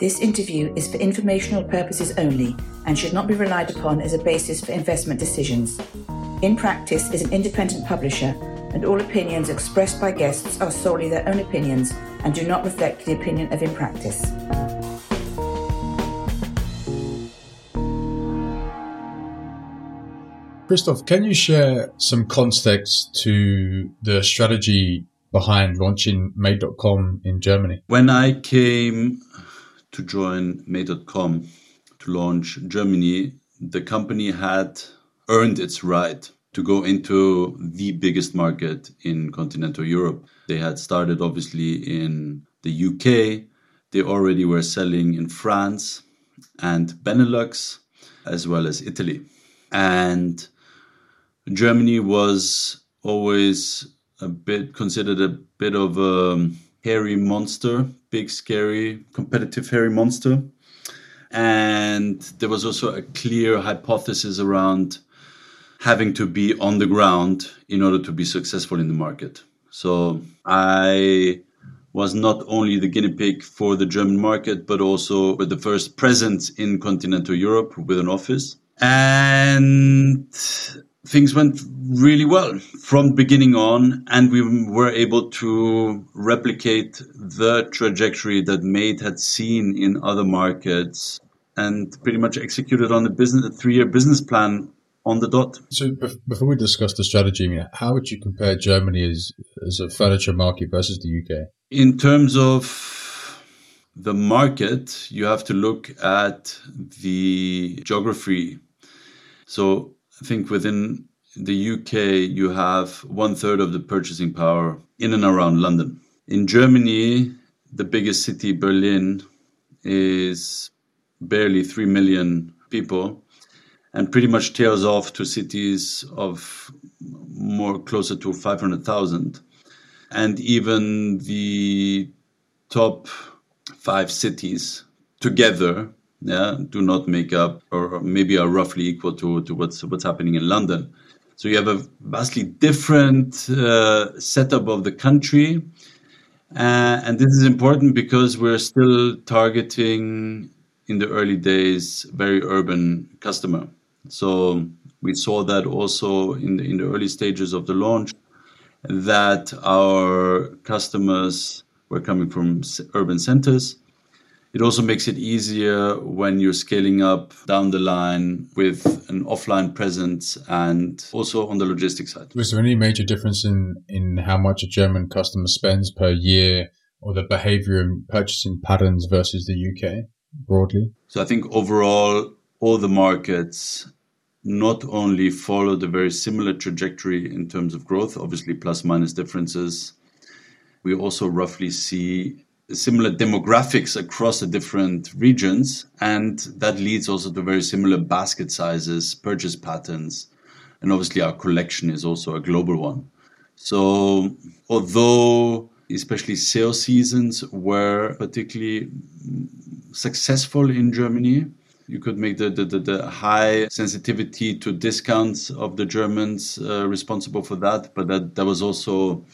This interview is for informational purposes only and should not be relied upon as a basis for investment decisions. In Practise is an independent publisher, and all opinions expressed by guests are solely their own opinions and do not reflect the opinion of In Practise. Christoph, can you share some context to the strategy behind launching Made.com in Germany? When I came to join Made.com to launch Germany, the company had earned its right to go into the biggest market in continental Europe. They had started obviously in the UK. They already were selling in France and Benelux as well as Italy. And Germany was always a bit considered a bit of a hairy monster, big, scary, competitive hairy monster. And there was also a clear hypothesis around having to be on the ground in order to be successful in the market. So I was not only the guinea pig for the German market, but also the first presence in continental Europe with an office. And things went really well from beginning on and we were able to replicate the trajectory that made had seen in other markets and pretty much executed on the business a three-year business plan on the dot. So before we discuss the strategy how would you compare germany as, as a furniture market versus the uk in terms of the market you have to look at the geography. So I think within the UK, you have one third of the purchasing power in and around London. In Germany, the biggest city, Berlin, is barely 3 million people and pretty much tails off to cities of more closer to 500,000. And even the top five cities together yeah, do not make up or maybe are roughly equal to, to what's what's happening in London. So you have a vastly different uh, setup of the country. Uh, and this is important because we're still targeting in the early days very urban customer. So we saw that also in the, in the early stages of the launch that our customers were coming from urban centers it also makes it easier when you're scaling up down the line with an offline presence and also on the logistics side. Was there any major difference in, in how much a German customer spends per year or the behavior and purchasing patterns versus the UK broadly? So I think overall, all the markets not only followed a very similar trajectory in terms of growth, obviously plus minus differences. We also roughly see similar demographics across the different regions, and that leads also to very similar basket sizes, purchase patterns, and obviously our collection is also a global one. So, although especially sales seasons were particularly successful in Germany, you could make the, the, the, high sensitivity to discounts of the Germans uh, responsible for that, but that, that was also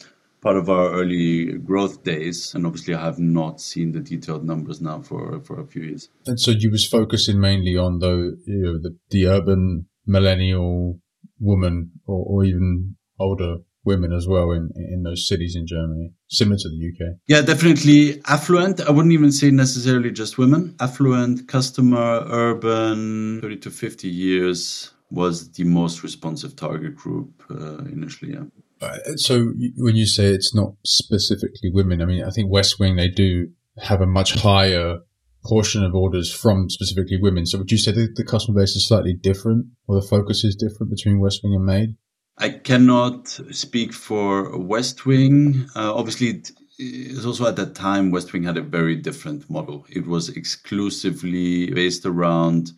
part of our early growth days. And obviously, I have not seen the detailed numbers now for, for a few years. And so you was focusing mainly on the, you know, the, the urban millennial woman or, or even older women as well in, in those cities in Germany, similar to the UK? Yeah, definitely affluent. I wouldn't even say necessarily just women. Affluent, customer, urban, 30 to 50 years was the most responsive target group uh, initially. Yeah. Uh, so when you say it's not specifically women, I mean, I think Westwing, they do have a much higher portion of orders from specifically women. So would you say the, the customer base is slightly different or the focus is different between Westwing and Made? I cannot speak for Westwing. Uh, obviously, it's also at that time, Westwing had a very different model. It was exclusively based around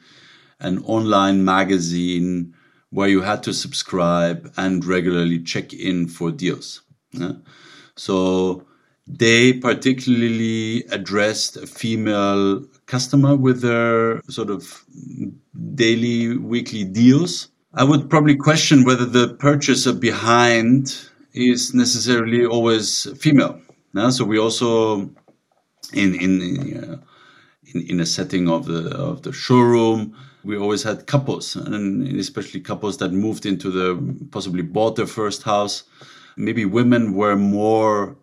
an online magazine where you had to subscribe and regularly check in for deals. Yeah? So they particularly addressed a female customer with their sort of daily, weekly deals. I would probably question whether the purchaser behind is necessarily always female. Yeah? So we also in in uh, in, in a setting of the of the showroom. We always had couples, and especially couples that moved into the possibly bought their first house. Maybe women were more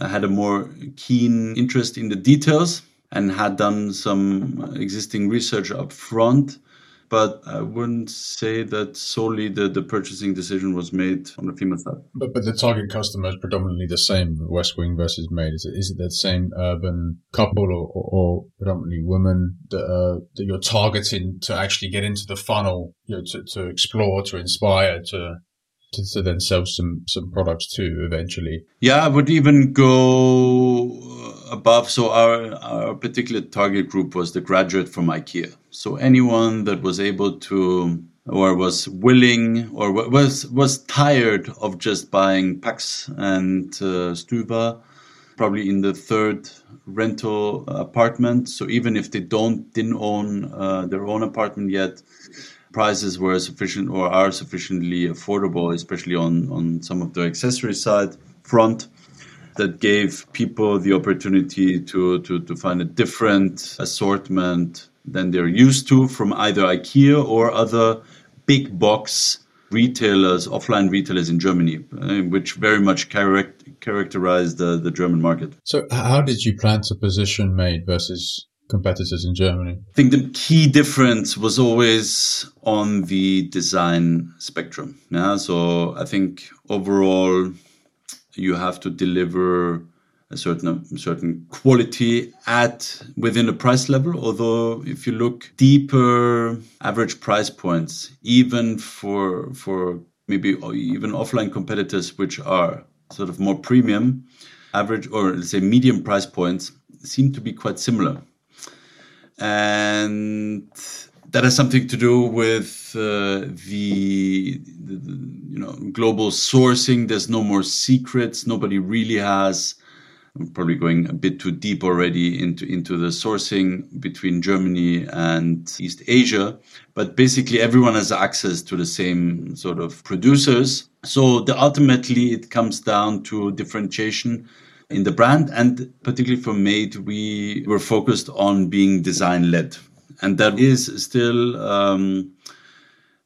had a more keen interest in the details and had done some existing research up front but I wouldn't say that solely the, the purchasing decision was made on the female side. But but the target customer is predominantly the same, Westwing versus Made. Is it, is it that same urban couple or, or, or predominantly women that, uh, that you're targeting to actually get into the funnel, you know, to, to explore, to inspire, to to, to, then sell some some products too eventually. Yeah, I would even go above. So our our particular target group was the graduate from IKEA. So anyone that was able to or was willing or was was tired of just buying Pax and uh, probably in the third rental apartment. So even if they don't didn't own uh, their own apartment yet, prices were sufficient or are sufficiently affordable, especially on on some of the accessory side front that gave people the opportunity to, to, to find a different assortment than they're used to from either IKEA or other big box retailers, offline retailers in Germany, uh, which very much character, characterize the, the German market. So, how did you plan to position Made versus competitors in Germany? I think the key difference was always on the design spectrum. Yeah, so I think overall you have to deliver a certain certain quality at within a price level. Although if you look deeper, average price points, even for for maybe even offline competitors which are sort of more premium, average or let's say medium price points seem to be quite similar, and that has something to do with uh, the, the, you know global sourcing. There's no more secrets. Nobody really has. I'm probably going a bit too deep already into into the sourcing between Germany and East Asia, but basically everyone has access to the same sort of producers. So the, ultimately, it comes down to differentiation in the brand, and particularly for Made, we were focused on being design led and that is still um,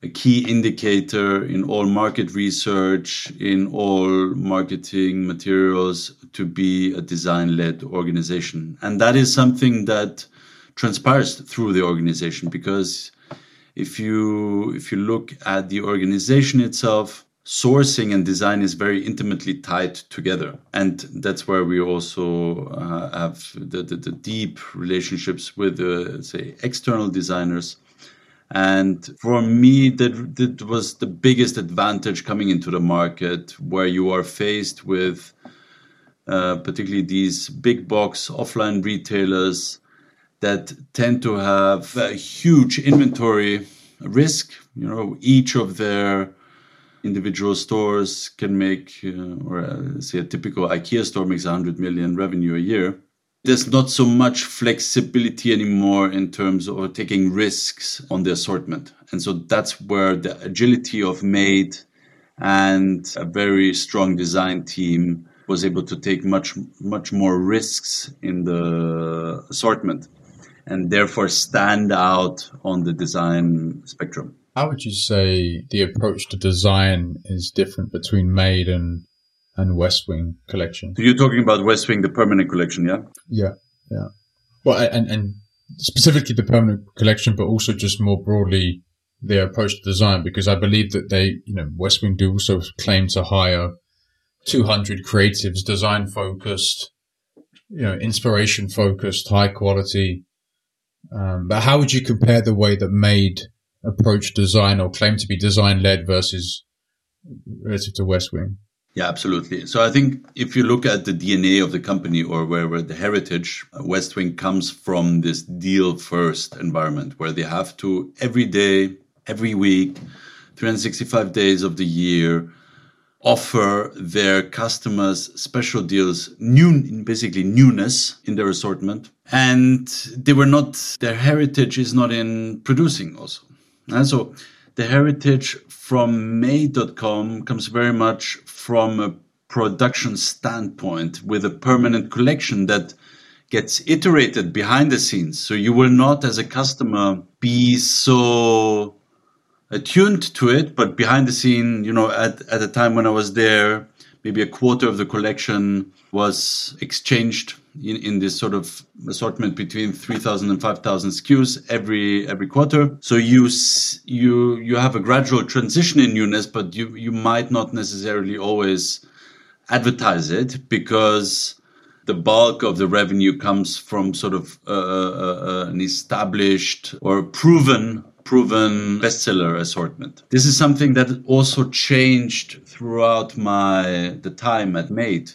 a key indicator in all market research, in all marketing materials to be a design led organization. And that is something that transpires through the organization because if you if you look at the organization itself sourcing and design is very intimately tied together. And that's where we also uh, have the, the, the, deep relationships with, uh, say, external designers. And for me, that, that was the biggest advantage coming into the market where you are faced with uh, particularly these big box offline retailers that tend to have a huge inventory risk. You know, each of their individual stores can make, uh, or uh, say a typical IKEA store makes 100 million revenue a year. There's not so much flexibility anymore in terms of taking risks on the assortment. And so that's where the agility of Made and a very strong design team was able to take much, much more risks in the assortment and therefore stand out on the design spectrum. How would you say the approach to design is different between Made and and Westwing collection? So you're talking about Westwing, the permanent collection, yeah? Yeah, yeah. Well, and and specifically the permanent collection, but also just more broadly their approach to design, because I believe that they, you know, Westwing do also claim to hire 200 creatives, design focused, you know, inspiration focused, high quality. Um, but how would you compare the way that Made approach design or claim to be design led versus relative to Westwing? Yeah, absolutely. So I think if you look at the DNA of the company or where, where the heritage, uh, Westwing comes from this deal first environment where they have to every day, every week, 365 days of the year, offer their customers special deals, new, basically newness in their assortment. And they were not, their heritage is not in producing also. And so the heritage from Made.com comes very much from a production standpoint with a permanent collection that gets iterated behind the scenes. So you will not, as a customer, be so attuned to it, but behind the scene, you know, at, at the time when I was there, maybe a quarter of the collection was exchanged in, in this sort of assortment between 3000 and 5000 SKUs every every quarter so you you you have a gradual transition in newness but you you might not necessarily always advertise it because the bulk of the revenue comes from sort of uh, uh, uh, an established or proven proven bestseller assortment. This is something that also changed throughout my the time at Made.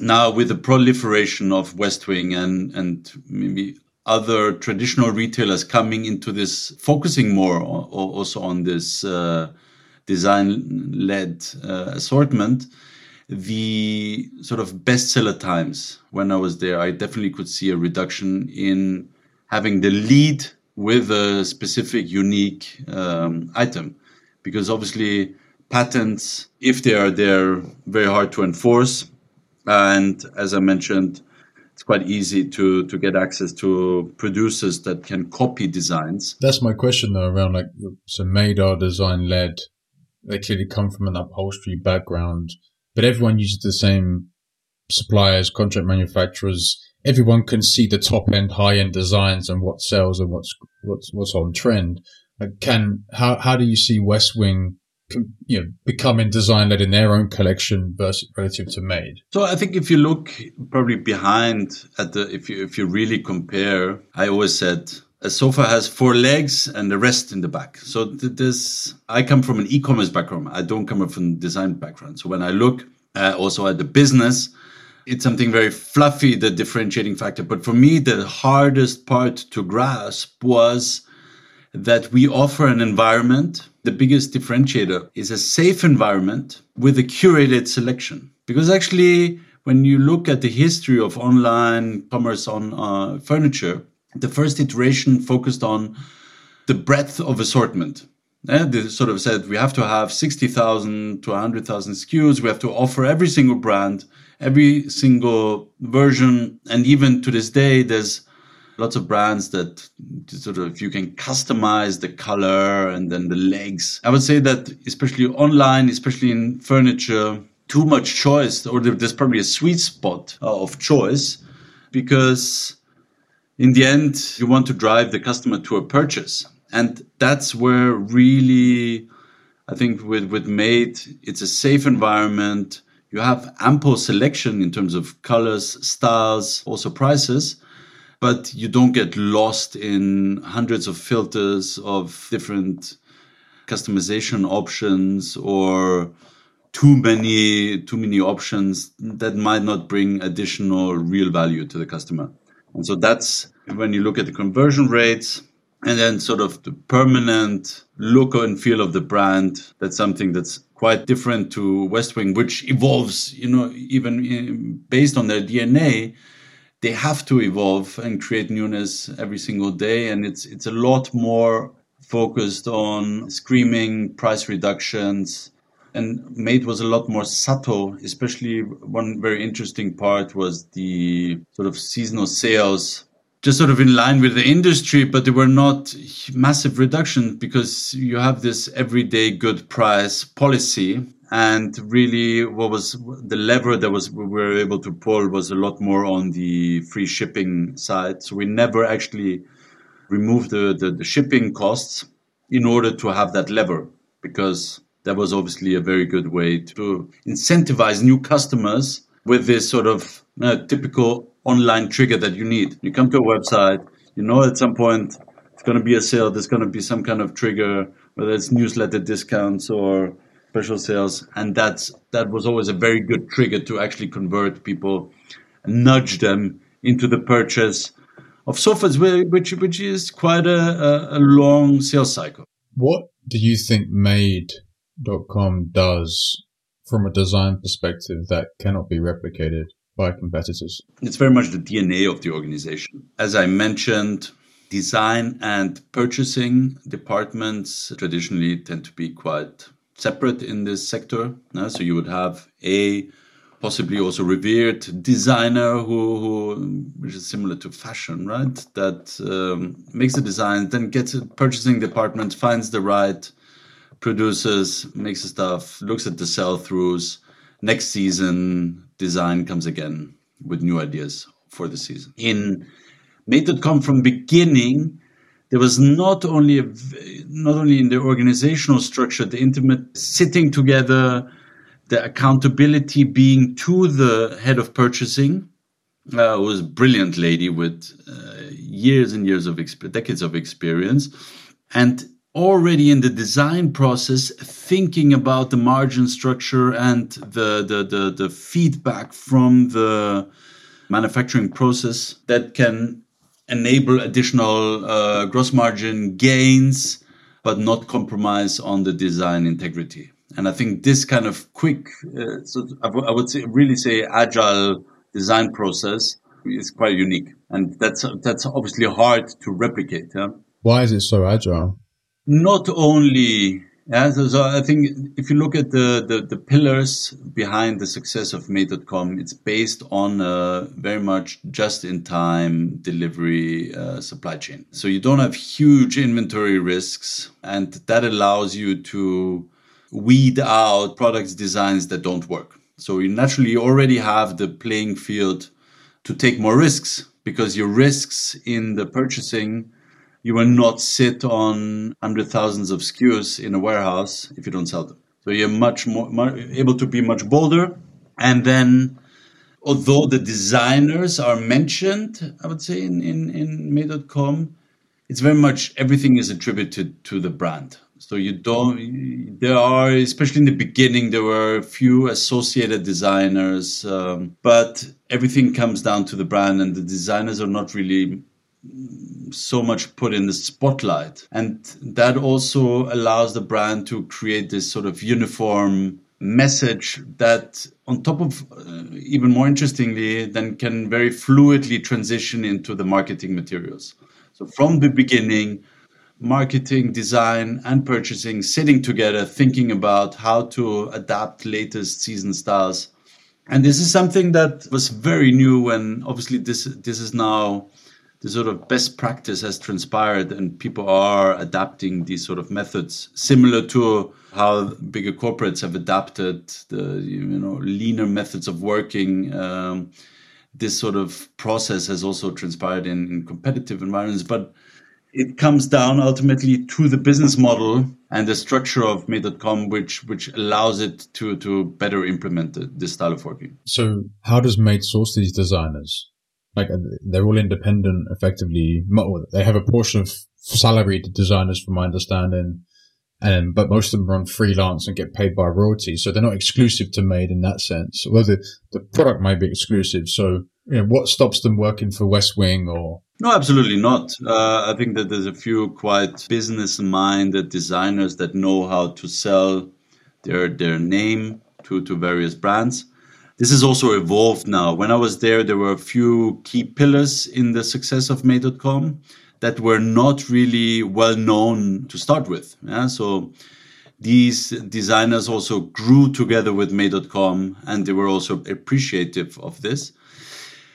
Now with the proliferation of Westwing and and maybe other traditional retailers coming into this, focusing more on, also on this uh, design-led uh, assortment, the sort of bestseller times when I was there, I definitely could see a reduction in having the lead with a specific unique um, item. Because obviously patents if they are there very hard to enforce and as i mentioned it's quite easy to to get access to producers that can copy designs that's my question though around like so made are design led they clearly come from an upholstery background but everyone uses the same suppliers contract manufacturers everyone can see the top end, high end designs and what sells and what's what's what's on trend. Can how how do you see Westwing? You know, becoming design led in their own collection versus relative to made. So I think if you look probably behind at the if you if you really compare, I always said a sofa has four legs and the rest in the back. So this, I come from an e-commerce background. I don't come from design background. So when I look uh, also at the business, it's something very fluffy, the differentiating factor. But for me, the hardest part to grasp was that we offer an environment. The biggest differentiator is a safe environment with a curated selection. Because actually, when you look at the history of online commerce on uh, furniture, the first iteration focused on the breadth of assortment. Yeah, they sort of said we have to have 60,000 to 100,000 SKUs. We have to offer every single brand every single version. And even to this day, there's lots of brands that sort of you can customize the color and then the legs. I would say that especially online, especially in furniture, too much choice, or there's probably a sweet spot uh, of choice because in the end, you want to drive the customer to a purchase. And that's where really, I think with, with Made, it's a safe environment you have ample selection in terms of colors, styles, also prices, but you don't get lost in hundreds of filters of different customization options or too many too many options that might not bring additional real value to the customer. And so that's when you look at the conversion rates and then sort of the permanent look and feel of the brand. That's something that's quite different to Westwing, which evolves, you know, even eh, based on their DNA. They have to evolve and create newness every single day, and it's it's a lot more focused on screaming price reductions. And Made was a lot more subtle, especially one very interesting part was the sort of seasonal sales just sort of in line with the industry, but they were not massive reductions because you have this everyday good price policy. And really, what was the lever that was we were able to pull was a lot more on the free shipping side. So we never actually removed the, the, the shipping costs in order to have that lever because that was obviously a very good way to incentivize new customers with this sort of uh, typical online trigger that you need. You come to a website, you know at some point it's going to be a sale, there's going to be some kind of trigger, whether it's newsletter discounts or special sales, and that's that was always a very good trigger to actually convert people, nudge them into the purchase of sofas, which which is quite a, a, a long sales cycle. What do you think Made.com does from a design perspective that cannot be replicated? by competitors? It's very much the DNA of the organization. As I mentioned, design and purchasing departments traditionally tend to be quite separate in this sector. Uh, so you would have a possibly also revered designer who, who which is similar to fashion, right? That um, makes the design, then gets a purchasing department, finds the right producers, makes the stuff, looks at the sell throughs. Next season, design comes again with new ideas for the season. In Made.com from beginning, there was not only a, not only in the organizational structure, the intimate sitting together, the accountability being to the head of purchasing, uh, was a brilliant lady with uh, years and years of exp- decades of experience, and already in the design process, thinking about the margin structure and the the the, the feedback from the manufacturing process that can enable additional uh, gross margin gains, but not compromise on the design integrity. And I think this kind of quick, uh, so I, w- I would say, really say agile design process is quite unique. And that's, that's obviously hard to replicate. Yeah? Why is it so agile? Not only yeah, so, so, I think if you look at the, the, the, pillars behind the success of Made.com, it's based on very much just in time delivery uh, supply chain. So you don't have huge inventory risks, and that allows you to weed out products designs that don't work. So you naturally already have the playing field to take more risks because your risks in the purchasing you will not sit on hundred thousands of SKUs in a warehouse if you don't sell them. So you're much more, able to be much bolder. And then, although the designers are mentioned, I would say in, in, in Made.com, it's very much everything is attributed to the brand. So you don't, there are, especially in the beginning, there were a few associated designers, um, but everything comes down to the brand and the designers are not really so much put in the spotlight. And that also allows the brand to create this sort of uniform message that on top of uh, even more interestingly then can very fluidly transition into the marketing materials so from the beginning marketing design and purchasing sitting together thinking about how to adapt latest season styles and this is something that was very new when obviously this this is now the sort of best practice has transpired and people are adapting these sort of methods similar to how bigger corporates have adapted the you know leaner methods of working um, this sort of process has also transpired in, in competitive environments but it comes down ultimately to the business model and the structure of Made.com, which which allows it to to better implement the, this style of working. So, how does Made source these designers? Like uh, they're all independent effectively. They have a portion of salaried designers from my understanding. And, but most of them run freelance and get paid by royalty. So they're not exclusive to Made in that sense. Well, the, the product might be exclusive. So, you know, what stops them working for Westwing or? No, absolutely not. Uh, I think that there's a few quite business minded designers that know how to sell their, their name to, to various brands. This has also evolved now. When I was there, there were a few key pillars in the success of Made.com that were not really well known to start with. Yeah? So these designers also grew together with Made.com and they were also appreciative of this.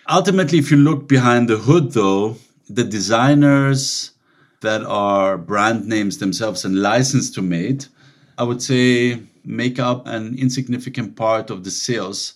Ultimately, if you look behind the hood, though, the designers that are brand names themselves and licensed to Made, I would say make up an insignificant part of the sales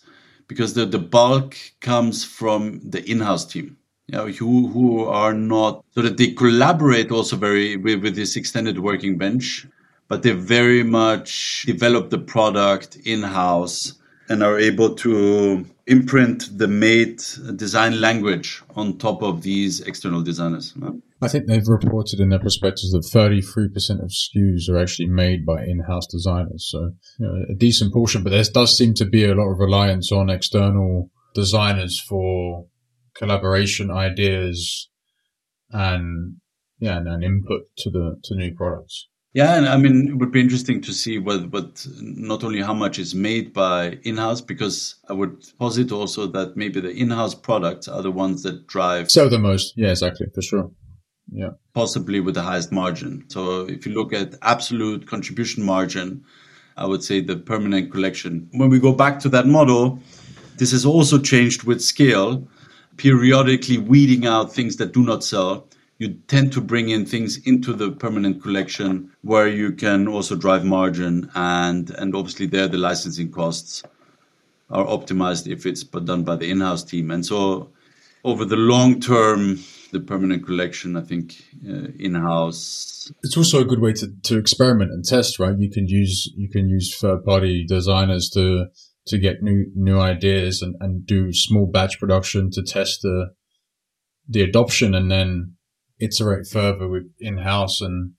because the, the bulk comes from the in-house team you know, who, who are not so that they collaborate also very with, with this extended working bench but they very much develop the product in-house and are able to imprint the made design language on top of these external designers I think they've reported in their prospectus that 33% of SKUs are actually made by in-house designers. So you know, a decent portion, but there does seem to be a lot of reliance on external designers for collaboration ideas and yeah, and, and input to the to new products. Yeah, and I mean, it would be interesting to see what, what not only how much is made by in-house, because I would posit also that maybe the in-house products are the ones that drive sell the most. Yeah, exactly, for sure yeah. possibly with the highest margin. So if you look at absolute contribution margin, I would say the permanent collection. When we go back to that model, This has also changed with scale, periodically weeding out things that do not sell. You tend to bring in things into the permanent collection where you can also drive margin and and obviously there the licensing costs are optimized if it's done by the in-house team. And so over the long term, the permanent collection, I think, uh, in-house. It's also a good way to, to experiment and test, right? You can use you can use third party designers to to get new new ideas and, and do small batch production to test the the adoption and then iterate further with in house and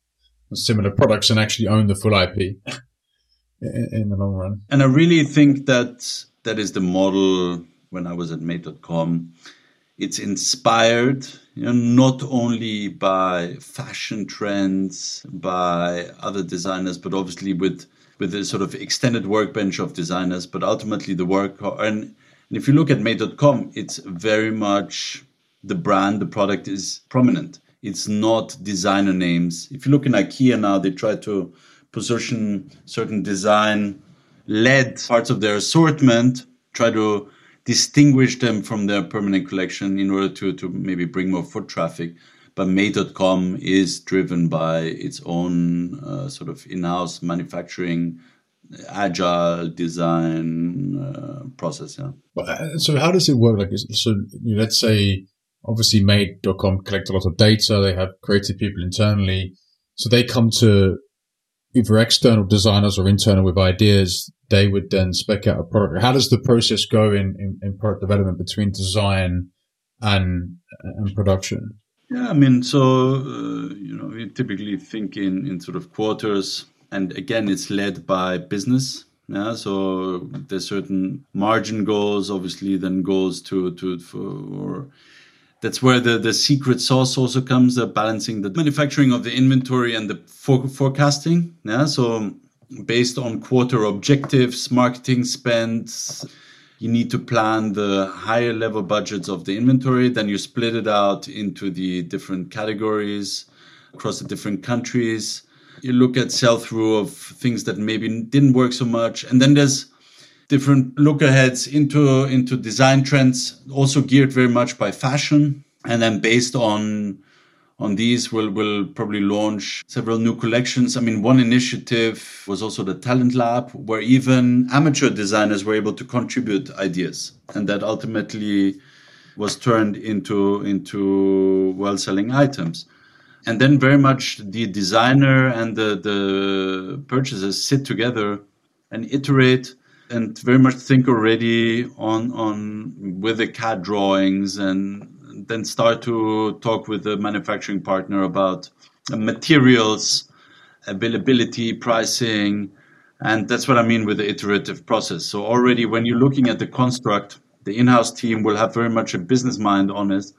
similar products and actually own the full IP in, in the long run. And I really think that that is the model when I was at made.com it's inspired you know, not only by fashion trends, by other designers, but obviously with with a sort of extended workbench of designers. But ultimately, the work and, and if you look at Made.com, it's very much the brand, the product is prominent. It's not designer names. If you look in IKEA now, they try to position certain design led parts of their assortment, try to distinguish them from their permanent collection in order to, to maybe bring more foot traffic. But Made.com is driven by its own uh, sort of in house manufacturing, agile design uh, process. Yeah. Uh, so, how does it work? Like, so let's say obviously Made.com collect a lot of data, they have creative people internally. So, they come to either external designers or internal with ideas they would then spec out a product. How does the process go in, in, in product development between design and and production? Yeah, I mean, so uh, you know, we typically think in in sort of quarters, and again, it's led by business. Yeah, so there's certain margin goals, obviously, then goals to to for. That's where the, the secret sauce also comes, the balancing the manufacturing of the inventory and the for, forecasting. Yeah, so based on quarter objectives, marketing spends. You need to plan the higher level budgets of the inventory. Then you split it out into the different categories across the different countries. You look at sell through of things that maybe didn't work so much. And then there's different look aheads into, into design trends, also geared very much by fashion. And then based on on these we'll, we'll probably launch several new collections. I mean one initiative was also the talent lab where even amateur designers were able to contribute ideas. And that ultimately was turned into into well selling items. And then very much the designer and the, the purchasers sit together and iterate and very much think already on on with the CAD drawings and then start to talk with the manufacturing partner about materials, availability, pricing. And that's what I mean with the iterative process. So already when you're looking at the construct, the in-house team will have very much a business mind on it. So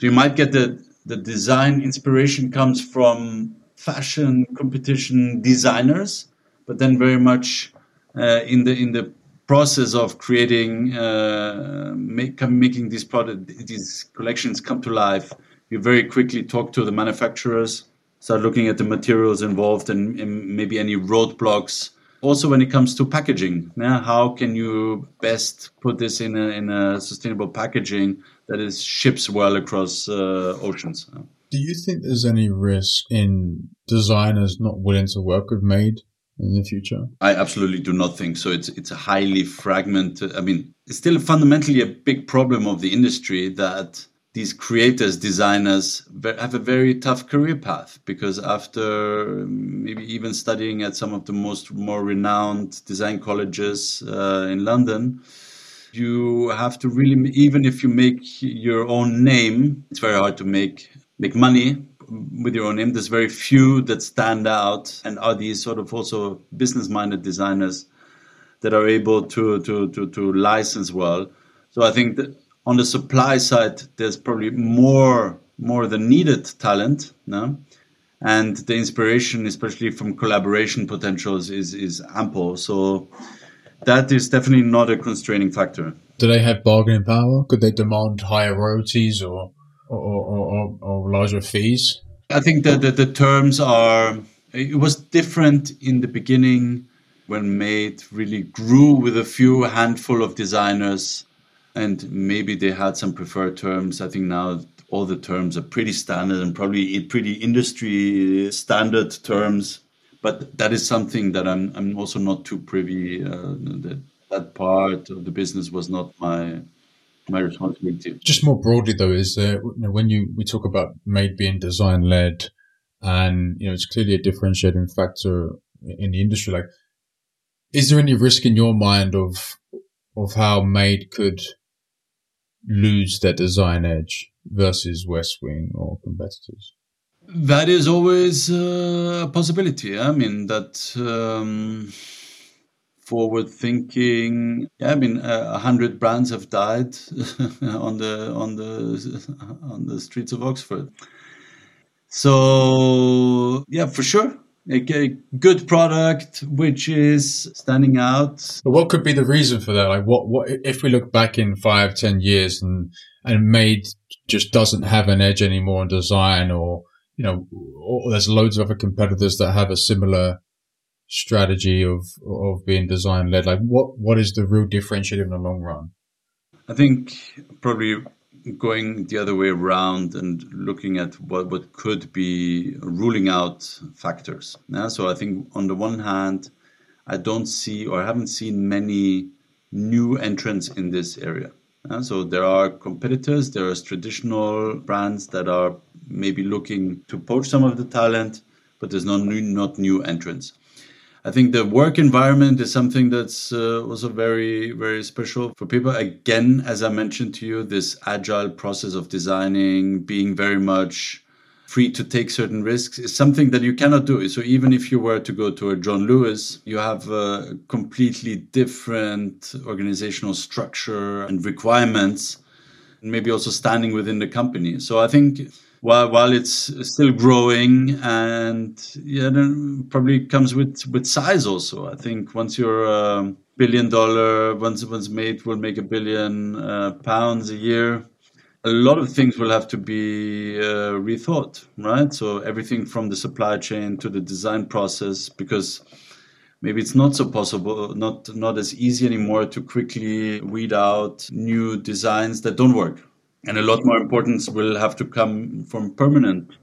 you might get the, the design inspiration comes from fashion competition designers, but then very much in the in the process of creating, uh, make, making these product, these collections come to life, you very quickly talk to the manufacturers, start looking at the materials involved and, and maybe any roadblocks. Also, when it comes to packaging, how can you best put this in a, in a sustainable packaging that is ships well across uh, oceans? Do you think there's any risk in designers not willing to work with Made in the future? I absolutely do not think so. It's it's a highly fragmented. I mean, it's still fundamentally a big problem of the industry that these creators, designers have a very tough career path because after maybe even studying at some of the most more renowned design colleges uh, in London, you have to really even if you make your own name, it's very hard to make make money with your own name. There's very few that stand out and are these sort of also business minded designers that are able to, to, to, to license well. So I think that on the supply side, there's probably more more than needed talent, no? and the inspiration, especially from collaboration potentials, is is ample. So that is definitely not a constraining factor. Do they have bargaining power? Could they demand higher royalties or or, or, or larger fees? I think that the, the terms are, it was different in the beginning when Made really grew with a few handful of designers and maybe they had some preferred terms. I think now all the terms are pretty standard and probably pretty industry standard terms. But that is something that I'm I'm also not too privy. Uh, that that part of the business was not my my responsibility. Just more broadly, though, is uh, you know, when you we talk about made being design led, and you know it's clearly a differentiating factor in the industry. Like, is there any risk in your mind of of how made could lose their design edge versus Westwing or competitors? That is always uh, a possibility. I mean that. Um forward thinking. I mean, uh, a hundred brands have died on the on the on the streets of Oxford. So yeah, for sure, a, a good product which is standing out. But what could be the reason for that? Like, what what if we look back in five, ten years and and Made just doesn't have an edge anymore in design, or you know, or there's loads of other competitors that have a similar strategy of of being design led? Like, what what is the real differentiator in the long run? I think probably going the other way around and looking at what, what could be ruling out factors. Yeah? So I think on the one hand, I don't see or haven't seen many new entrants in this area. Yeah? So there are competitors, there are traditional brands that are maybe looking to poach some of the talent, but there's no new, not new entrants. I think the work environment is something that's uh, also very, very special for people. Again, as I mentioned to you, this agile process of designing, being very much free to take certain risks is something that you cannot do. So even if you were to go to a John Lewis, you have a completely different organizational structure and requirements, and maybe also standing within the company. So I think while while it's still growing and yeah then probably comes with with size also. I think once you're a billion dollar once once made will make a billion uh, pounds a year a lot of things will have to be uh, rethought right? So everything from the supply chain to the design process because maybe it's not so possible not not as easy anymore to quickly weed out new designs that don't work and a lot more importance will have to come from permanent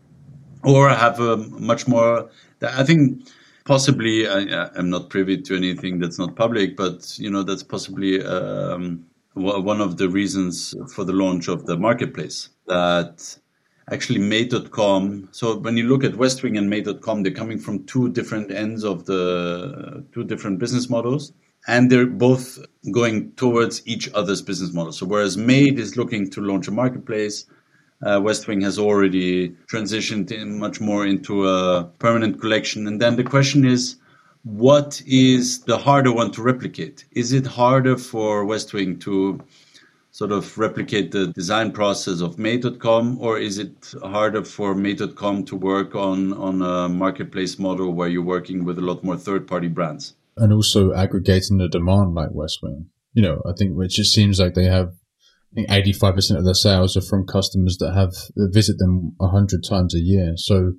or have a much more i think possibly I, am not privy to anything that's not public but you know that's possibly um, one of the reasons for the launch of the marketplace that actually made.com so when you look at westwing and made.com they're coming from two different ends of the two different business models and they're both going towards each other's business model. So whereas Made is looking to launch a marketplace, uh, Westwing has already transitioned in much more into a permanent collection. And then the question is, what is the harder one to replicate? Is it harder for Westwing to sort of replicate the design process of Made.com, or is it harder for Made.com to work on on a marketplace model where you're working with a lot more third-party brands? And also aggregating the demand like Westwing. You know, I think which it seems like they have. I think eighty-five percent of their sales are from customers that have that visit them hundred times a year. So,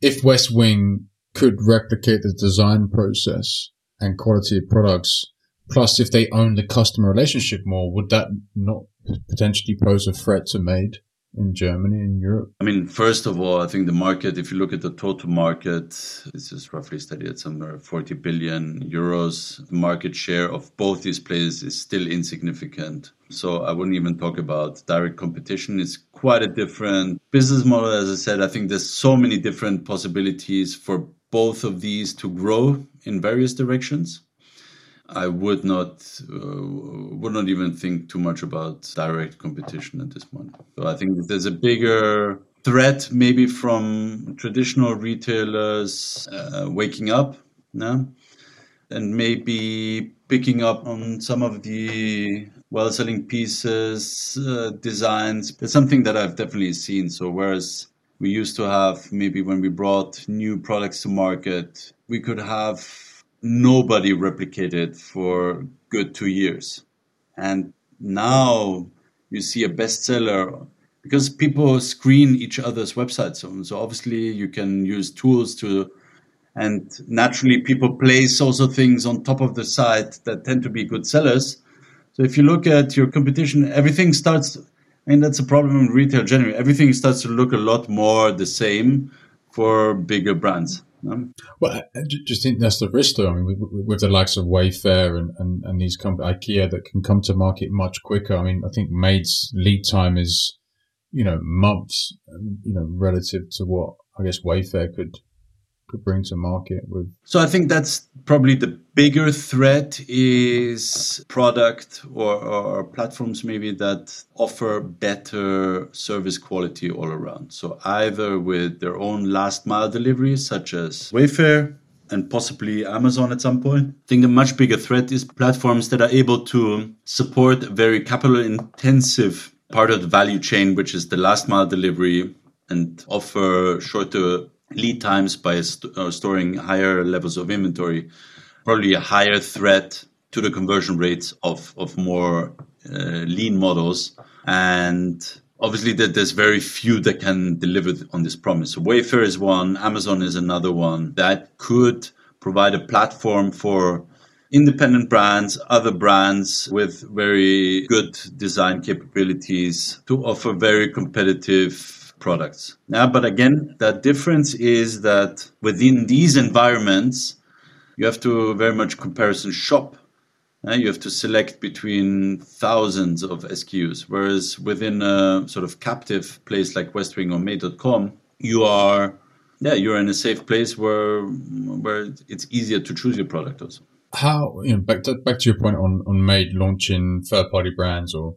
if Westwing could replicate the design process and quality of products, plus if they own the customer relationship more, would that not potentially pose a threat to Made? In Germany and Europe? I mean, first of all, I think the market, if you look at the total market, this is roughly studied at somewhere 40 billion euros. The market share of both these players is still insignificant. So I wouldn't even talk about direct competition. It's quite a different business model. As I said, I think there's so many different possibilities for both of these to grow in various directions. I would not uh, would not even think too much about direct competition at this point. So I think there's a bigger threat maybe from traditional retailers uh, waking up now and maybe picking up on some of the well-selling pieces uh, designs. It's something that i've definitely seen. So whereas we used to have maybe when we brought new products to market we could have nobody replicated for good two years. And now you see a bestseller because people screen each other's websites. So, obviously you can use tools to, and naturally people place also things on top of the site that tend to be good sellers. So if you look at your competition, everything starts. and that's a problem in retail generally. Everything starts to look a lot more the same for bigger brands. No? Well, uh, I just think that's the risk, though. I mean, with, with the likes of Wayfair and, and, and these companies, IKEA, that can come to market much quicker. I mean, I think Made's lead time is, you know, months, um, you know, relative to what I guess Wayfair could could bring to market with? So I think that's probably the bigger threat is product or, or platforms maybe that offer better service quality all around. So either with their own last mile delivery, such as Wayfair, and possibly Amazon at some point. I think the much bigger threat is platforms that are able to support a very capital intensive part of the value chain, which is the last mile delivery and offer shorter lead times by st- uh, storing higher levels of inventory, probably a higher threat to the conversion rates of, of more uh, lean models. And obviously, that there's very few that can deliver on this promise. So Wayfair is one, Amazon is another one that could provide a platform for independent brands, other brands with very good design capabilities to offer very competitive products. Now, but again, the difference is that within these environments, you have to very much comparison shop. Uh, you have to select between thousands of SKUs, whereas within a sort of captive place like Westwing or Made.com, you are, yeah, you're in a safe place where where it's easier to choose your product also. How you know back to back to your point on on Made launching third party brands or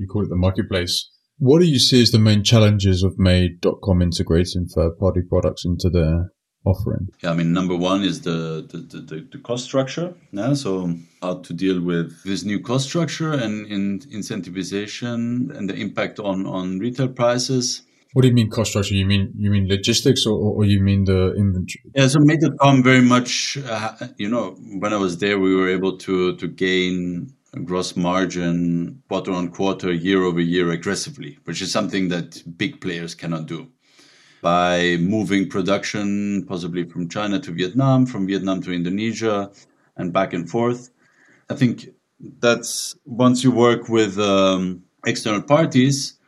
you call it the marketplace what do you see as the main challenges of Made.com integrating third party products into their offering? Yeah, I mean, number one is the, the, the, the cost structure. Yeah, so how to deal with this new cost structure and in incentivization and the impact on, on retail prices. What do you mean cost structure? You mean you mean logistics, or, or you mean the inventory? Yeah, so Made.com very much. Uh, you know, when I was there, we were able to to gain gross margin quarter on quarter, year over year aggressively, which is something that big players cannot do. By moving production possibly from China to Vietnam, from Vietnam to Indonesia, and back and forth. I think that's once you work with um, external parties,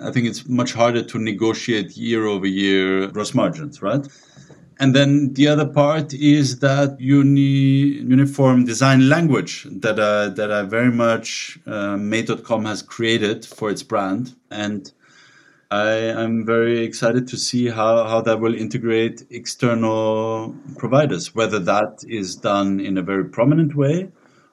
I think it's much harder to negotiate year over year gross margins, right? And then the other part is that uni- uniform design language that uh, that I very much uh, Made.com has created for its brand, and I am very excited to see how, how that will integrate external providers, whether that is done in a very prominent way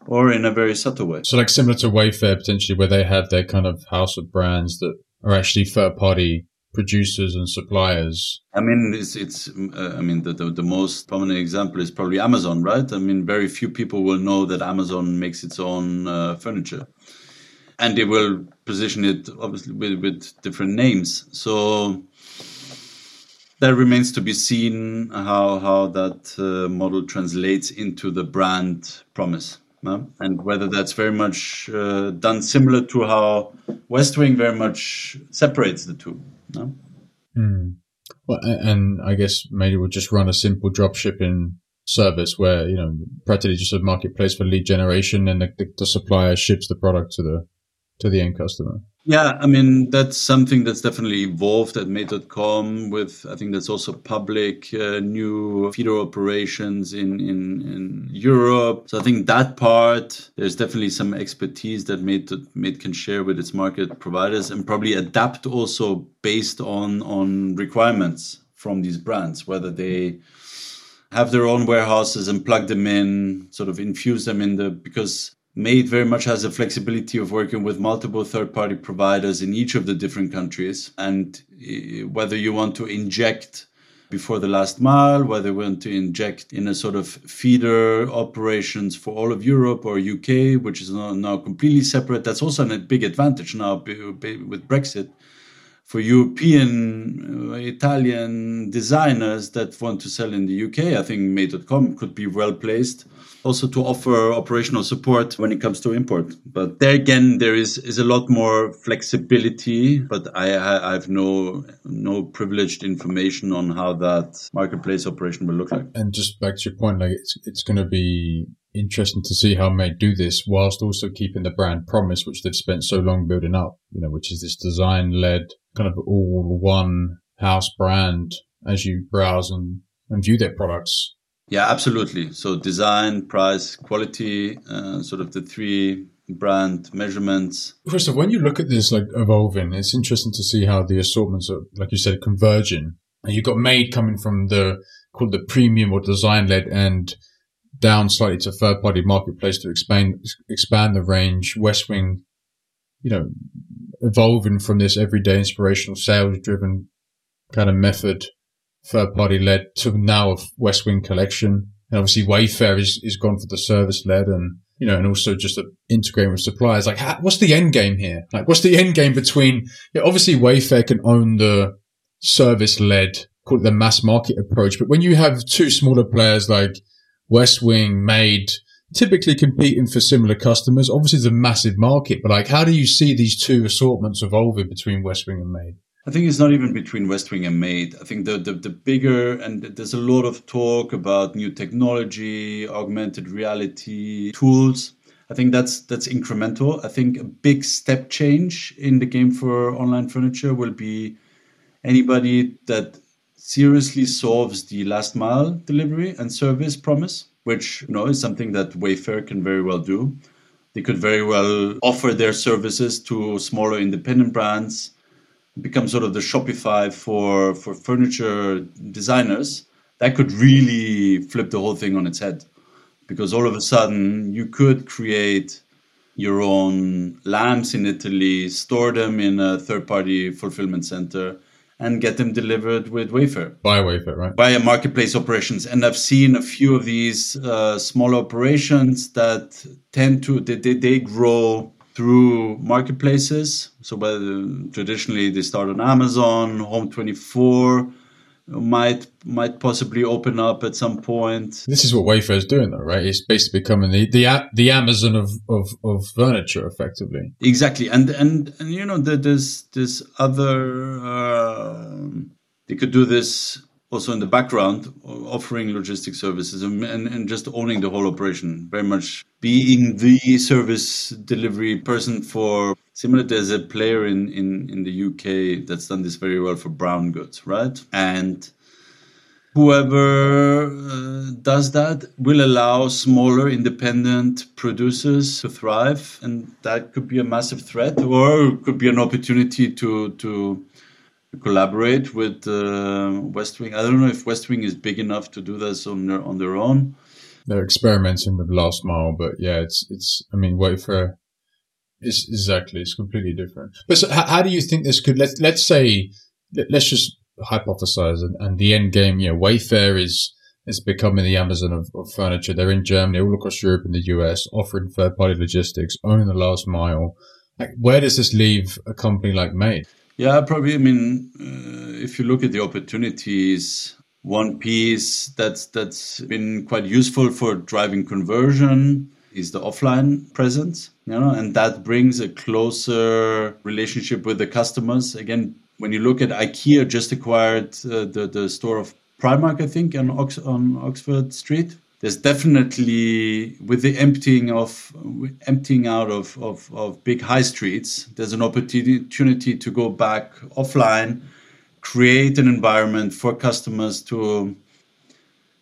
or in a very subtle way. So, like similar to Wayfair, potentially, where they have their kind of house of brands that are actually third party producers and suppliers? I mean, it's, it's uh, I mean, the, the, the, most prominent example is probably Amazon, right? I mean, very few people will know that Amazon makes its own uh, furniture. And they will position it obviously with, with different names. So that remains to be seen how, how that uh, model translates into the brand promise. And whether that's very much uh, done similar to how Westwing very much separates the two. No. Mm. Well, and I guess maybe we'll just run a simple drop shipping service where you know practically just a marketplace for lead generation, and the, the supplier ships the product to the to the end customer. Yeah, I mean, that's something that's definitely evolved at Made.com with, I think that's also public, uh, new feeder operations in, in, in Europe. So I think that part, there's definitely some expertise that Made, Made can share with its market providers and probably adapt also based on, on requirements from these brands, whether they have their own warehouses and plug them in, sort of infuse them in the, because Made very much has the flexibility of working with multiple third party providers in each of the different countries. And eh, whether you want to inject before the last mile, whether you want to inject in a sort of feeder operations for all of Europe or UK, which is now completely separate, that's also a big advantage now with Brexit for European, uh, Italian designers that want to sell in the UK. I think Made.com could be well placed also to offer operational support when it comes to import. But there again, there is, is a lot more flexibility, but I, I have no, no privileged information on how that marketplace operation will look like. And just back to your point, like it's, it's going to be interesting to see how Made do this whilst also keeping the brand promise, which they've spent so long building up, you know, which is this design led kind of all one house brand as you browse and, and view their products. Yeah, absolutely. So design, price, quality, uh, sort of the three brand measurements. Christoph, when you look at this like evolving, it's interesting to see how the assortments are, like you said, converging. And you've got Made coming from the called the premium or design led and down slightly to third party marketplace to expand expand the range. Westwing, you know, evolving from this everyday inspirational sales driven kind of method, third party led to now a Westwing collection. And obviously Wayfair is, is gone for the service led and you know, and also just integrating with suppliers. Like, how, what's the end game here? Like, what's the end game between? Obviously, Wayfair can own the service led, call it the mass market approach, but when you have two smaller players like Westwing, Made, typically competing for similar customers, obviously it's a massive market. But like, how do you see these two assortments evolving between Westwing and Made? I think it's not even between Westwing and Made. I think the, the, the bigger, and there's a lot of talk about new technology, augmented reality tools. I think that's that's incremental. I think a big step change in the game for online furniture will be anybody that seriously solves the last mile delivery and service promise, which you know is something that Wayfair can very well do. They could very well offer their services to smaller independent brands become sort of the Shopify for for furniture designers, that could really flip the whole thing on its head. Because all of a sudden you could create your own lamps in Italy, store them in a third party fulfillment center, and get them delivered with Wayfair. By Wayfair, right? By a marketplace operations. And I've seen a few of these uh, smaller operations that tend to, they, they, they grow through marketplaces. So, whether traditionally they start on Amazon, Home 24 might might possibly open up at some point. This is what Wayfair is doing, though, right? It's basically becoming the the the Amazon of, of, of furniture, effectively. Exactly, and and and you know, there's this other. Uh, they could do this also in the background offering logistic services and, and, and, just owning the whole operation very much being the service delivery person for similar there's a player in, in, in the uk that's done this very well for brown goods right and whoever uh, does that will allow smaller independent producers to thrive and that could be a massive threat or could be an opportunity to to collaborate with uh, Westwing. I don't know if Westwing is big enough to do this on their on their own. They're experimenting with last mile, but yeah, it's it's. I mean, Wayfair is exactly it's completely different. But so how, how, do you think this could? Let's let's say let's just hypothesize and, and the end game. You know, Wayfair is is becoming the Amazon of, of furniture. They're in Germany, all across Europe and the US, offering third party logistics, owning the last mile. Like, where does this leave a company like Made? Yeah, probably. I mean, uh, if you look at the opportunities, one piece that's that's been quite useful for driving conversion is the offline presence, you know, and that brings a closer relationship with the customers. Again, when you look at IKEA, just acquired uh, the the store of Primark, I think, on Ox- on Oxford Street there's definitely with the emptying of emptying out of, of, of big high streets there's an opportunity to go back offline create an environment for customers to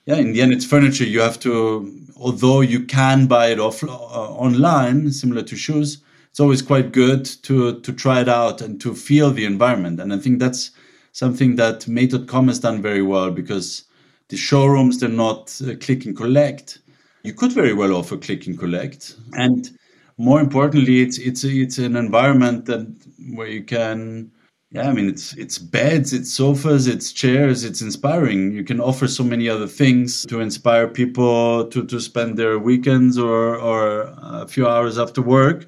yeah in the end it's furniture. You have to although you can buy it off uh, online similar to shoes it's always quite good to to try it out and to feel the environment. And i think that's something that made.com has done very well because the showrooms they're not uh, click and collect. You could very well offer click and collect. And more importantly it's it's it's an environment that where you can yeah i mean it's it's beds it's sofas it's chairs it's inspiring. You can offer so many other things to inspire people to to spend their weekends or or a few hours after work.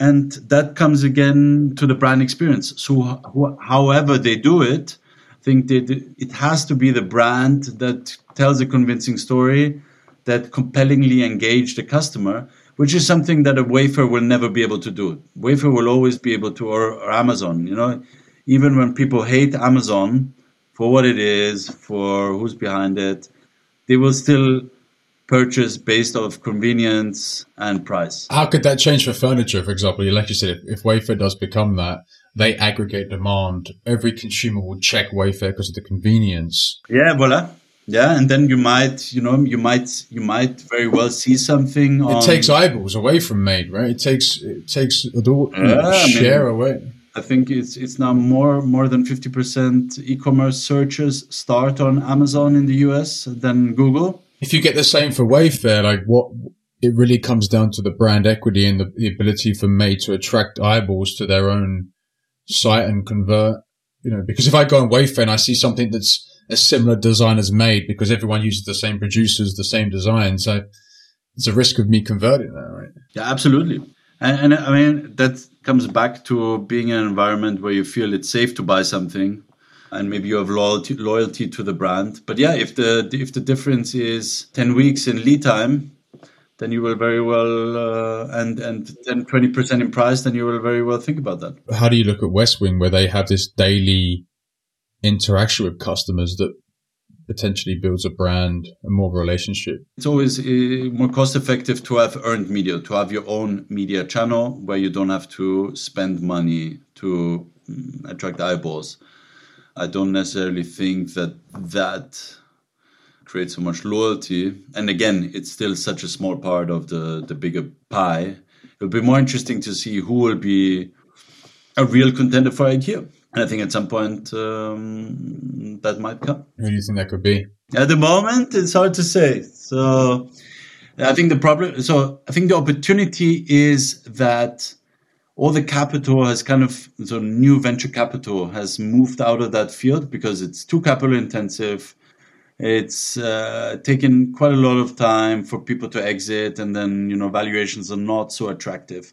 And that comes again to the brand experience. So wh- however they do it I think that it has to be the brand that tells a convincing story that compellingly engage the customer, which is something that a Wayfair will never be able to do. Wayfair will always be able to, or, or Amazon, you know, even when people hate Amazon for what it is, for who's behind it, they will still purchase based off convenience and price. How could that change for furniture, for example? Like you said, if, if Wayfair does become that, they aggregate demand. Every consumer will check Wayfair because of the convenience. Yeah, voila. Yeah, and then you might, you know, you might, you might very well see something. On... It takes eyeballs away from Made, right? It takes, it takes a yeah, share I mean, away. I think it's it's now more more than fifty percent e-commerce searches start on Amazon in the US than Google if you get the same for Wayfair, like what it really comes down to the brand equity and the, the ability for Made to attract eyeballs to their own site and convert. You know, because if I go on Wayfair and I see something that's a similar design is Made, because everyone uses the same producers, the same design, so it's a risk of me converting that, right? Yeah, absolutely. And, and I mean that comes back to being in an environment where you feel it's safe to buy something and maybe you have loyalty loyalty to the brand. But yeah, if the if the difference is ten weeks in lead time, then you will very well uh, and and then twenty percent in price, then you will very well think about that. How do you look at Westwing, where they have this daily interaction with customers that potentially builds a brand and more relationship? It's always uh, more cost effective to have earned media, to have your own media channel where you don't have to spend money to mm, attract eyeballs. I don't necessarily think that that creates so much loyalty. And again, it's still such a small part of the, the bigger pie. It'll be more interesting to see who will be a real contender for IKEA. And I think at some point um, that might come. Who do you think that could be? At the moment, it's hard to say. So I think the problem, so I think the opportunity is that all the capital has kind of so new venture capital has moved out of that field because it's too capital intensive it's uh, taken quite a lot of time for people to exit and then you know valuations are not so attractive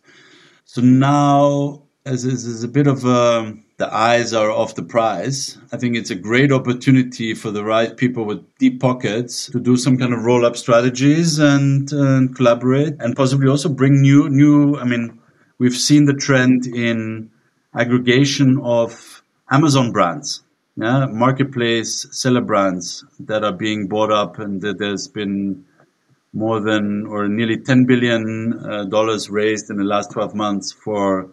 so now as is a bit of a, um, the eyes are off the prize. I think it's a great opportunity for the right people with deep pockets to do some kind of roll up strategies and, and collaborate and possibly also bring new new i mean we've seen the trend in aggregation of Amazon brands, yeah, marketplace seller brands that are being bought up, and that there's been more than or nearly 10 billion uh, dollars raised in the last 12 months for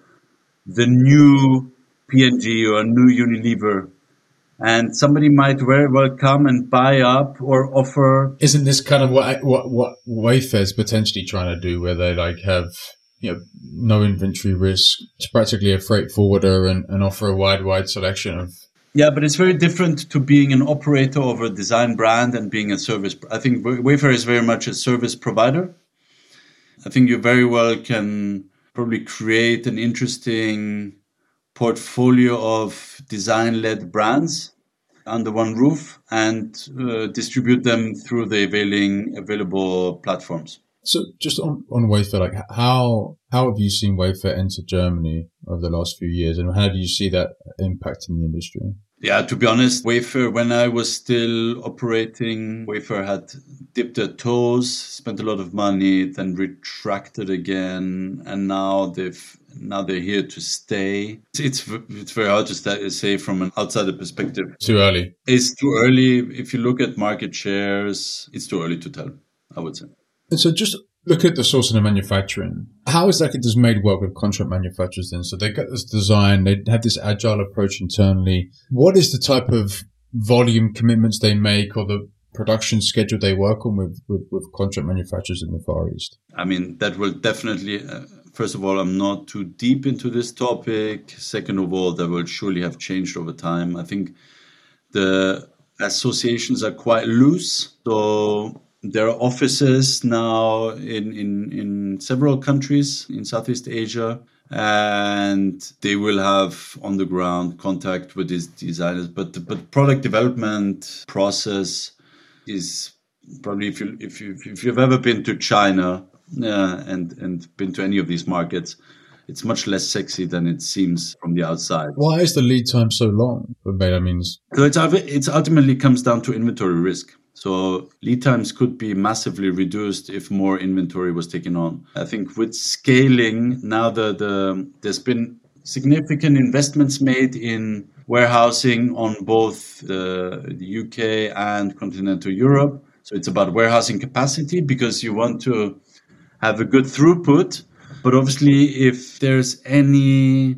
the new P&G or new Unilever. And somebody might very well come and buy up or offer. Isn't this kind of what what what Wayfair is potentially trying to do, where they like have you know, no inventory risk. It's practically a freight forwarder and, and offer a wide, wide selection of. Yeah, but it's very different to being an operator of a design brand and being a service. I think Wayfair is very much a service provider. I think you very well can probably create an interesting portfolio of design led brands under one roof and uh, distribute them through the availing available platforms. So just on, on Wayfair, like how how have you seen Wayfair enter Germany over the last few years, and how do you see that impacting the industry? Yeah, to be honest, Wayfair, when I was still operating, Wayfair had dipped their toes, spent a lot of money, then retracted again, and now they've now they're here to stay. It's it's very hard to say from an outsider perspective. Too early. It's too early. If you look at market shares, it's too early to tell. I would say. And so just look at the sourcing and manufacturing. How exactly does Made work with contract manufacturers then? So they get this design, they have this agile approach internally. What is the type of volume commitments they make or the production schedule they work on with, with, with contract manufacturers in the Far East? I mean, that will definitely, uh, first of all, I'm not too deep into this topic. Second of all, that will surely have changed over time. I think the associations are quite loose. So there are offices now in, in, in several countries in Southeast Asia, and they will have on the ground contact with these designers. But the but product development process is probably if you if you if you've ever been to China uh, and and been to any of these markets, it's much less sexy than it seems from the outside. Why is the lead time so long beta means? So it's it's ultimately comes down to inventory risk. So lead times could be massively reduced if more inventory was taken on. I think with scaling now the, the there's been significant investments made in warehousing on both the, the UK and continental Europe. So it's about warehousing capacity because you want to have a good throughput. But obviously, if there's any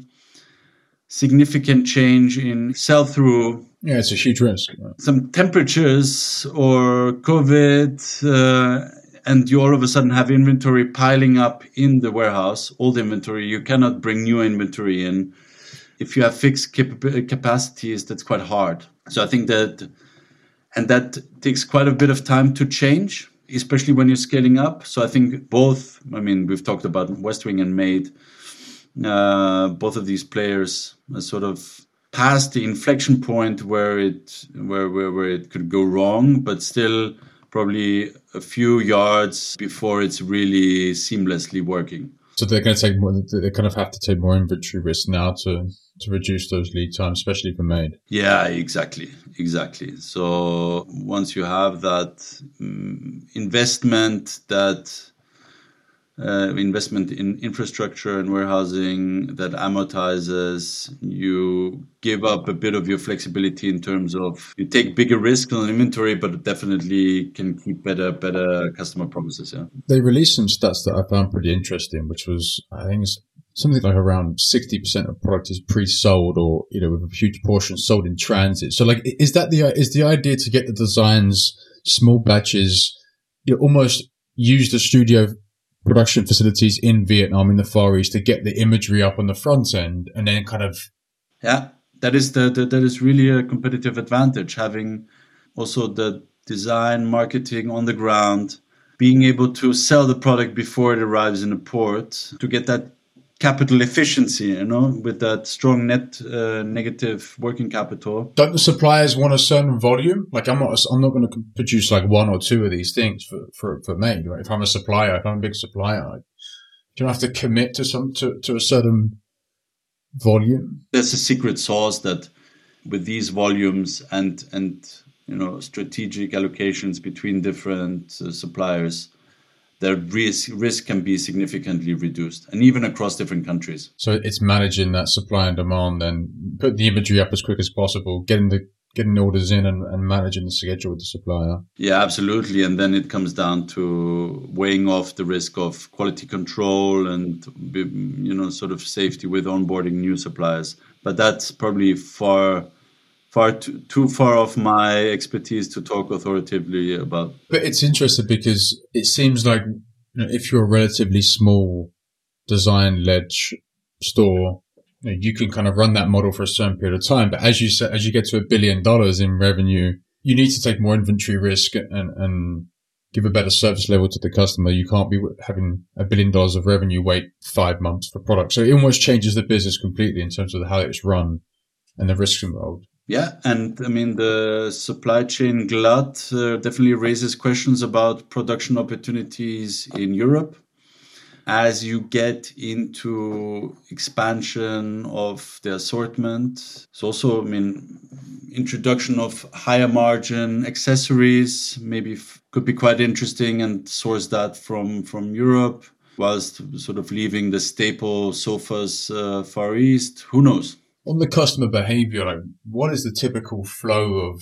significant change in sell through, yeah, it's a huge risk. Some temperatures or COVID, uh, and you all of a sudden have inventory piling up in the warehouse, old inventory. You cannot bring new inventory in. If you have fixed cap- capacities, that's quite hard. So I think that, and that takes quite a bit of time to change, especially when you're scaling up. So I think both, I mean, we've talked about Westwing and Made, uh, both of these players sort of past the inflection point where it where, where where it could go wrong, but still probably a few yards before it's really seamlessly working. So they're going to take more. They kind of have to take more inventory risk now to to reduce those lead times, especially for made. Yeah, exactly, exactly. So once you have that um, investment, that uh, investment in infrastructure and warehousing that amortizes. You give up a bit of your flexibility in terms of you take bigger risks on inventory, but definitely can keep better better customer promises. Yeah. They released some stats that I found pretty interesting, which was I think it's something like around 60% of product is pre-sold or you know with a huge portion sold in transit. So like is that the is the idea to get the designs small batches you know, almost use the studio production facilities in Vietnam in the Far East to get the imagery up on the front end and then kind of yeah that is the, the that is really a competitive advantage having also the design marketing on the ground being able to sell the product before it arrives in a port to get that capital efficiency, you know, with that strong net uh, negative working capital. Don't the suppliers want a certain volume? Like I'm not, I'm not going to produce like one or two of these things for for for me. Right? If I'm a supplier, if I'm a big supplier, I don't have to commit to some to, to a certain volume. There's a secret sauce that with these volumes and and you know strategic allocations between different uh, suppliers the risk risk can be significantly reduced, and even across different countries. So it's managing that supply and demand, and put the imagery up as quick as possible, getting the getting orders in and, and managing the schedule with the supplier. Yeah, absolutely. And then it comes down to weighing off the risk of quality control and you know sort of safety with onboarding new suppliers. But that's probably far far too, too far off my expertise to talk authoritatively about. But it's interesting because it seems like you know, if you're a relatively small design led store, you, know, you, can kind of run that model for a certain period of time. But as you said, as you get to a billion dollars in revenue, you need to take more inventory risk and, and give a better service level to the customer. You can't be having a billion dollars of revenue wait five months for product. So it almost changes the business completely in terms of how it's run and the risks involved. Yeah, and I mean the supply chain glut uh, definitely raises questions about production opportunities in Europe. As you get into expansion of the assortment, it's also, I mean, introduction of higher margin accessories maybe f- could be quite interesting and source that from from Europe, whilst sort of leaving the staple sofas uh, Far East. Who knows? On the customer behavior, like what is the typical flow of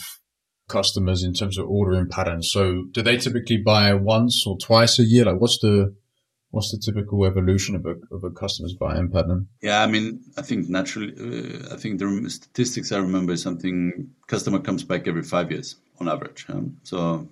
customers in terms of ordering patterns? So do they typically buy once or twice a year? Like what's the what's the typical evolution of a of a customer's buying pattern? Yeah, I mean, I think naturally, uh, I think the statistics I remember is something customer comes back every five years on average. Um, so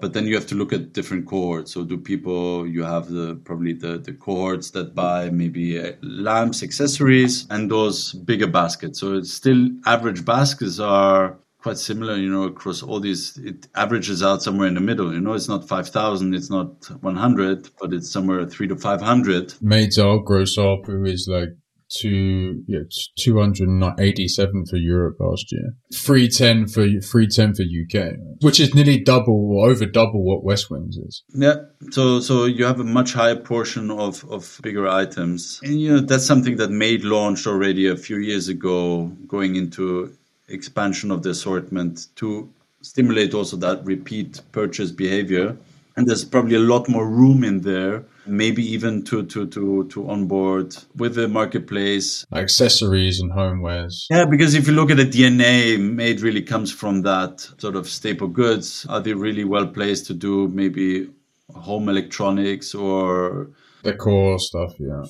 but then you have to look at different cohorts. So do people you have the probably the, the cohorts that buy maybe uh, lamps accessories and those bigger baskets. So it's still average baskets are quite similar you know across all these it averages out somewhere in the middle. You know it's not 5000 it's not 100 but it's somewhere 3 to 500 Made's our gross ARPU is like to yeah, 287 for Europe last year. 310 for 310 for UK, which is nearly double or over double what Westwings is. Yeah. So so you have a much higher portion of of bigger items. And you know that's something that Made launched already a few years ago going into expansion of the assortment to stimulate also that repeat purchase behavior and there's probably a lot more room in there maybe even to to to to onboard with the marketplace. Accessories and homewares. Yeah because if you look at the dna made really comes from that sort of staple goods. Are they really well placed to do maybe home electronics or decor stuff yeah.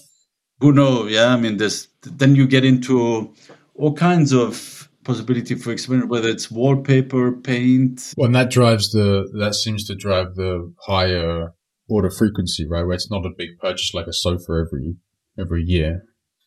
Who knows? Yeah i mean this then you get into all kinds of possibility for experiment, whether it's wallpaper, paint. Well, and that drives the, that seems to drive the higher order frequency, right? Where it's not a big purchase like a sofa every, every year.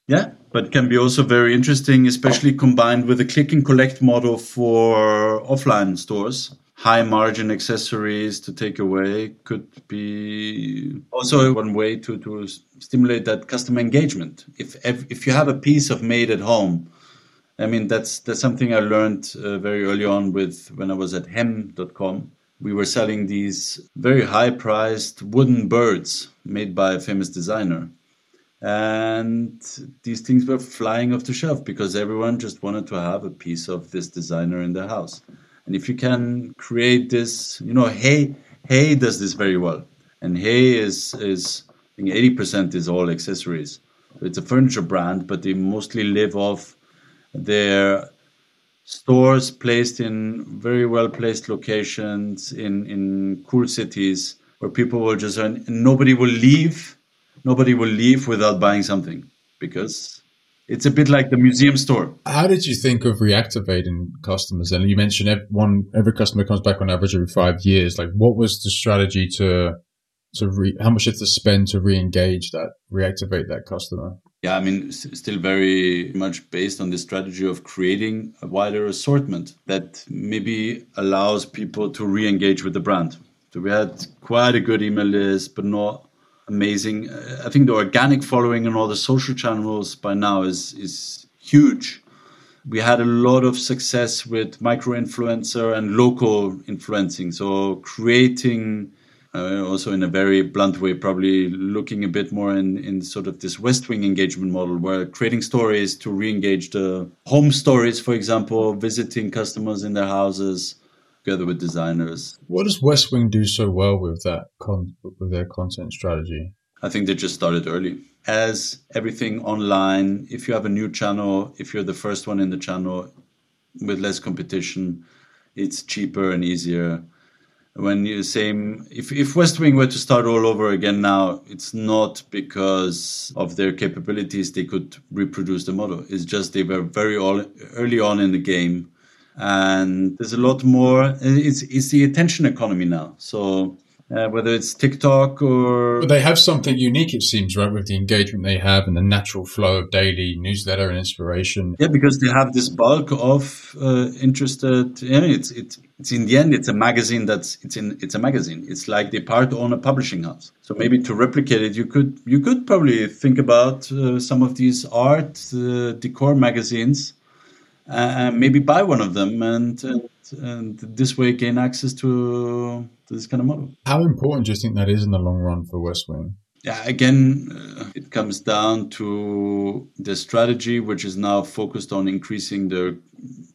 Yeah, but can be also very interesting, especially combined with a click and collect model for offline stores. High margin accessories to take away could be also one way to, to stimulate that customer engagement. If, if if you have a piece of made at home, I mean, that's that's something I learned uh, very early on with when I was at hem.com. We were selling these very high-priced wooden birds made by a famous designer. And these things were flying off the shelf because everyone just wanted to have a piece of this designer in their house. And if you can create this, you know, Hey, HAY does this very well. And HAY is is I think 80% is all accessories. It's a furniture brand, but they mostly live off their stores placed in very well placed locations in, in cool cities where people will just earn and nobody will leave nobody will leave without buying something because it's a bit like the museum store. How did you think of reactivating customers? And you mentioned every, one every customer comes back on average every five years. Like, what was the strategy to to re, how much have to spend to re-engage that, reactivate that customer? Yeah, I mean, still very much based on the strategy of creating a wider assortment that maybe allows people to re engage with the brand. So we had quite a good email list, but not amazing. Uh, I think the organic following and all the social channels by now is, is huge. We had a lot of success with micro influencer and local influencing. So creating uh, also in a very blunt way, probably looking a bit more in, in sort of this Westwing engagement model, where creating stories to re-engage the home stories, for example, visiting customers in their houses together with designers. What does Westwing do so well with that con- with their content strategy? I think they just started early. As everything online, if you have a new channel, if you're the first one in the channel with less competition, it's cheaper and easier when you say if, if Westwing were to start all over again now, it's not because of their capabilities they could reproduce the model. It's just they were very all, early on in the game, and there's a lot more. It's it's the attention economy now. So uh, whether it's TikTok or. But they have something unique, it seems, right, with the engagement they have and the natural flow of daily newsletter and inspiration. Yeah, because they have this bulk of uh, interested. Yeah, it's it's it's in the end, it's a magazine that's it's in it's a magazine. It's like they part own a publishing house. So maybe to replicate it, you could you could probably think about uh, some of these art uh, decor magazines. Uh, maybe buy one of them and, and and this way gain access to this kind of model. How important do you think that is in the long run for Westwing? Yeah, again, uh, it comes down to the strategy, which is now focused on increasing the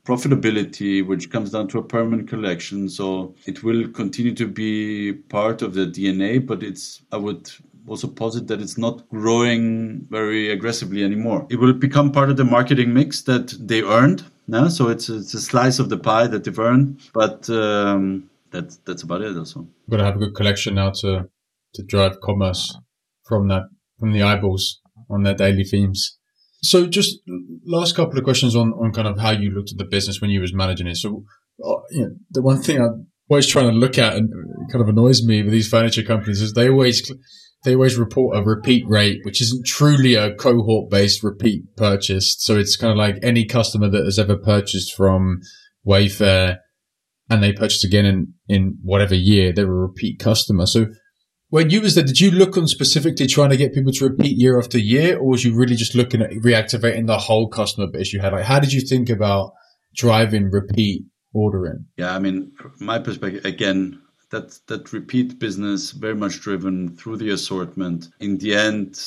profitability, which comes down to a permanent collection. So it will continue to be part of the DNA, but it's, I would also posit that it's not growing very aggressively anymore. It will become part of the marketing mix that they earned. Yeah? So it's, it's a slice of the pie that they've earned, but um, that's that's about it. Also, we're gonna have a good collection now to to drive commerce from that from the eyeballs on their daily themes. So, just last couple of questions on on kind of how you looked at the business when you was managing it. So, uh, you know, the one thing I'm always trying to look at and kind of annoys me with these furniture companies is they always they always report a repeat rate, which isn't truly a cohort based repeat purchase. So it's kind of like any customer that has ever purchased from Wayfair and they purchased again in, in whatever year, they're a repeat customer. So when you was there, did you look on specifically trying to get people to repeat year after year, or was you really just looking at reactivating the whole customer base you had? Like, how did you think about driving repeat ordering? Yeah, I mean, my perspective, again, that that repeat business very much driven through the assortment. In the end,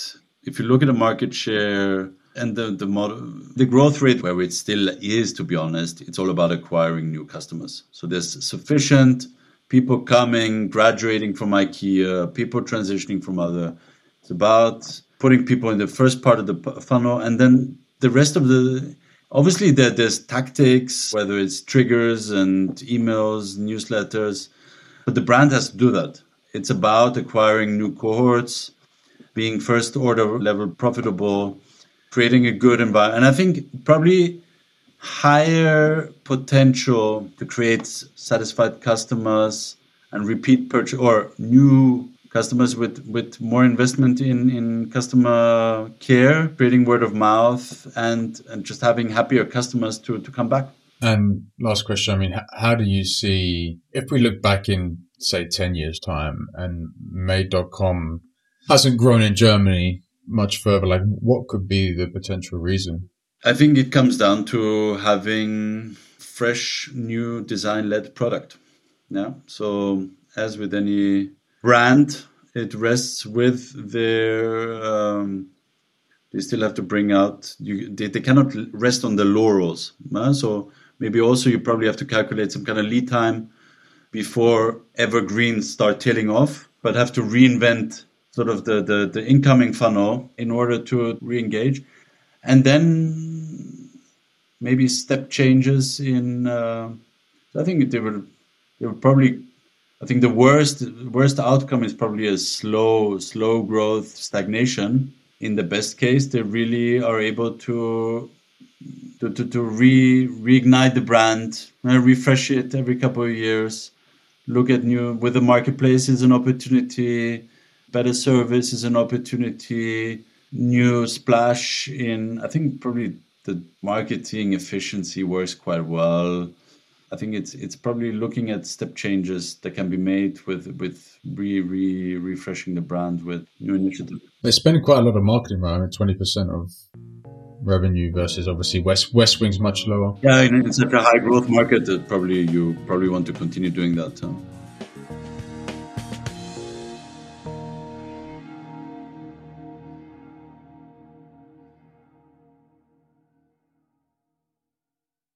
if you look at the market share and the the model, the growth rate where it still is, to be honest, it's all about acquiring new customers. So there's sufficient people coming, graduating from IKEA, people transitioning from other. It's about putting people in the first part of the funnel, and then the rest of the. Obviously, there, there's tactics, whether it's triggers and emails, newsletters, but the brand has to do that. It's about acquiring new cohorts, being first order level profitable, creating a good environment. And I think probably higher potential to create satisfied customers and repeat purchase or new customers with, with more investment in, in customer care, creating word of mouth and, and just having happier customers to, to come back. And last question, I mean, how do you see, if we look back in, say, 10 years time and made.com hasn't grown in Germany much further, like what could be the potential reason? I think it comes down to having fresh, new design led product. Yeah. So, as with any brand, it rests with their. Um, they still have to bring out. You, they, they cannot rest on the laurels. Uh? So maybe also you probably have to calculate some kind of lead time before evergreens start tailing off, but have to reinvent sort of the, the, the incoming funnel in order to re-engage and then maybe step changes in. Uh, I think they were they were probably. I think the worst worst outcome is probably a slow slow growth stagnation. In the best case, they really are able to to, to, to re reignite the brand, uh, refresh it every couple of years, look at new with the marketplace is an opportunity, better service is an opportunity, new splash in i think probably the marketing efficiency works quite well. I think it's it's probably looking at step changes that can be made with with re, re refreshing the brand with new initiatives. They spend quite a lot of marketing right? 20% of revenue versus obviously west Westwing's much lower. Yeah in, in such a high growth market that probably you probably want to continue doing that huh?